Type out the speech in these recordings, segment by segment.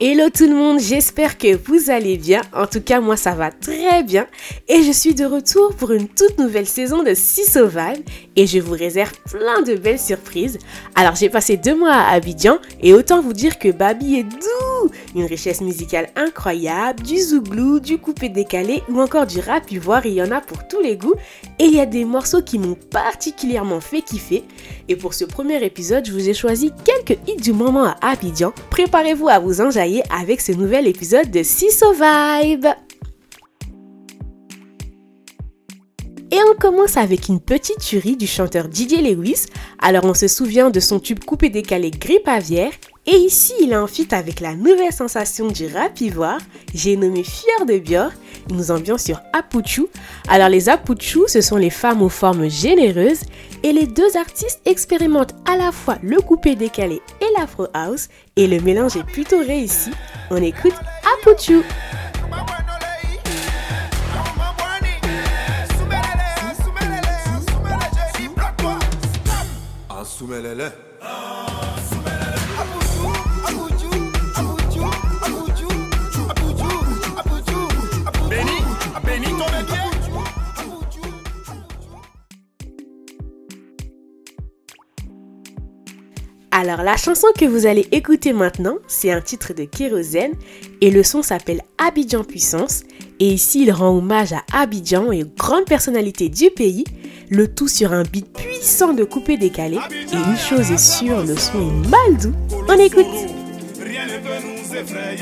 Hello tout le monde, j'espère que vous allez bien. En tout cas, moi ça va très bien. Et je suis de retour pour une toute nouvelle saison de Si Sauvage. Et je vous réserve plein de belles surprises. Alors j'ai passé deux mois à Abidjan. Et autant vous dire que Babi est doux. Une richesse musicale incroyable, du zouglou, du coupé décalé ou encore du rap ivoire. Il y en a pour tous les goûts. Et il y a des morceaux qui m'ont particulièrement fait kiffer. Et pour ce premier épisode, je vous ai choisi quelques hits du moment à Abidjan. Préparez-vous à vous enjailler avec ce nouvel épisode de Siso Vibe. Et on commence avec une petite tuerie du chanteur Didier Lewis. Alors on se souvient de son tube coupé décalé Grippe Aviaire. Et ici, il a un feat avec la nouvelle sensation du rap ivoire, j'ai nommé Fier de Bior. Nous ambiance sur Apuchu. Alors les Apuchu, ce sont les femmes aux formes généreuses et les deux artistes expérimentent à la fois le coupé décalé et l'afro house et le mélange est plutôt réussi. On écoute Apuchu. Alors la chanson que vous allez écouter maintenant, c'est un titre de Kérosène et le son s'appelle Abidjan Puissance. Et ici, il rend hommage à Abidjan et aux grandes personnalités du pays, le tout sur un beat puissant de coupé décalé. Et une chose est sûre, le son est mal doux. On écoute. Rien ne peut nous effrayer.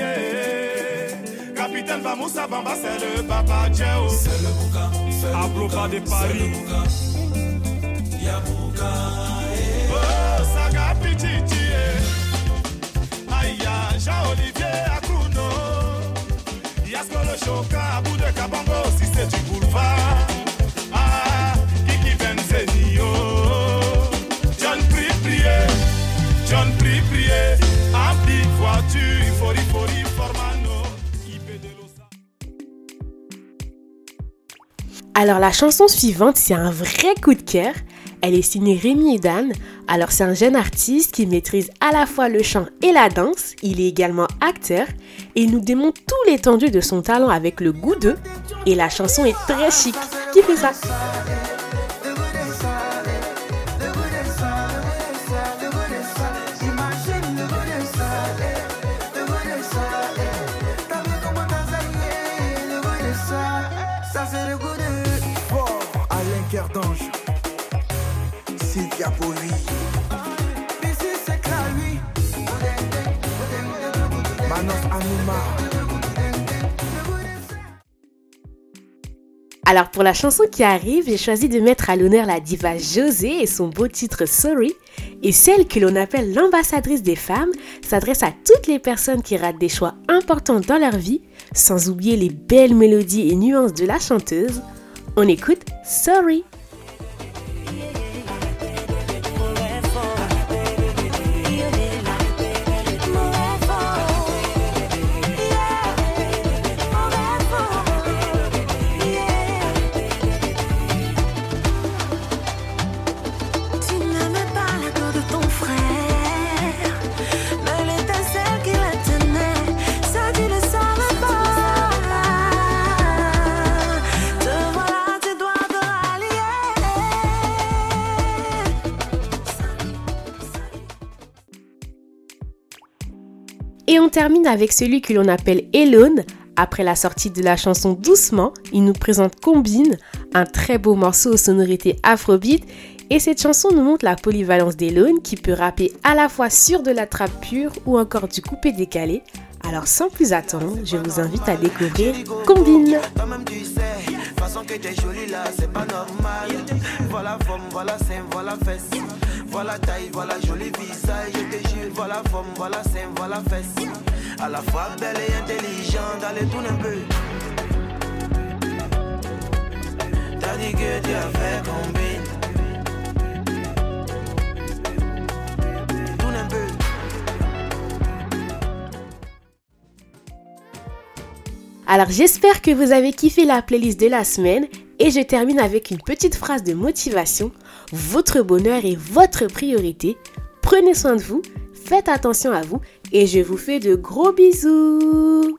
Capitaine Bamoussa Bamba, c'est le papa Djeo. C'est le boucan, c'est le de Paris. Yabouka. Alors la chanson suivante, c'est un vrai coup de cœur. Elle est signée Rémi Dan. Alors c'est un jeune artiste qui maîtrise à la fois le chant et la danse. Il est également acteur et il nous démontre tout l'étendue de son talent avec le goût d'eux. Et la chanson est très chic. Qui fait ça? Alors pour la chanson qui arrive, j'ai choisi de mettre à l'honneur la diva José et son beau titre Sorry. Et celle que l'on appelle l'ambassadrice des femmes s'adresse à toutes les personnes qui ratent des choix importants dans leur vie, sans oublier les belles mélodies et nuances de la chanteuse. On écoute Sorry. Et on termine avec celui que l'on appelle Elone. Après la sortie de la chanson Doucement, il nous présente Combine, un très beau morceau aux sonorités afrobeat. Et cette chanson nous montre la polyvalence d'Elone qui peut rapper à la fois sur de la trappe pure ou encore du coupé décalé. Alors sans plus attendre, je vous invite à découvrir Combine. Voilà taille, voilà joli visage, je te jure, voilà forme, voilà sein, voilà fesse. À la fois belle et intelligente, allez tourne un peu. T'as dit que tu as fait. Alors j'espère que vous avez kiffé la playlist de la semaine et je termine avec une petite phrase de motivation. Votre bonheur est votre priorité. Prenez soin de vous, faites attention à vous et je vous fais de gros bisous.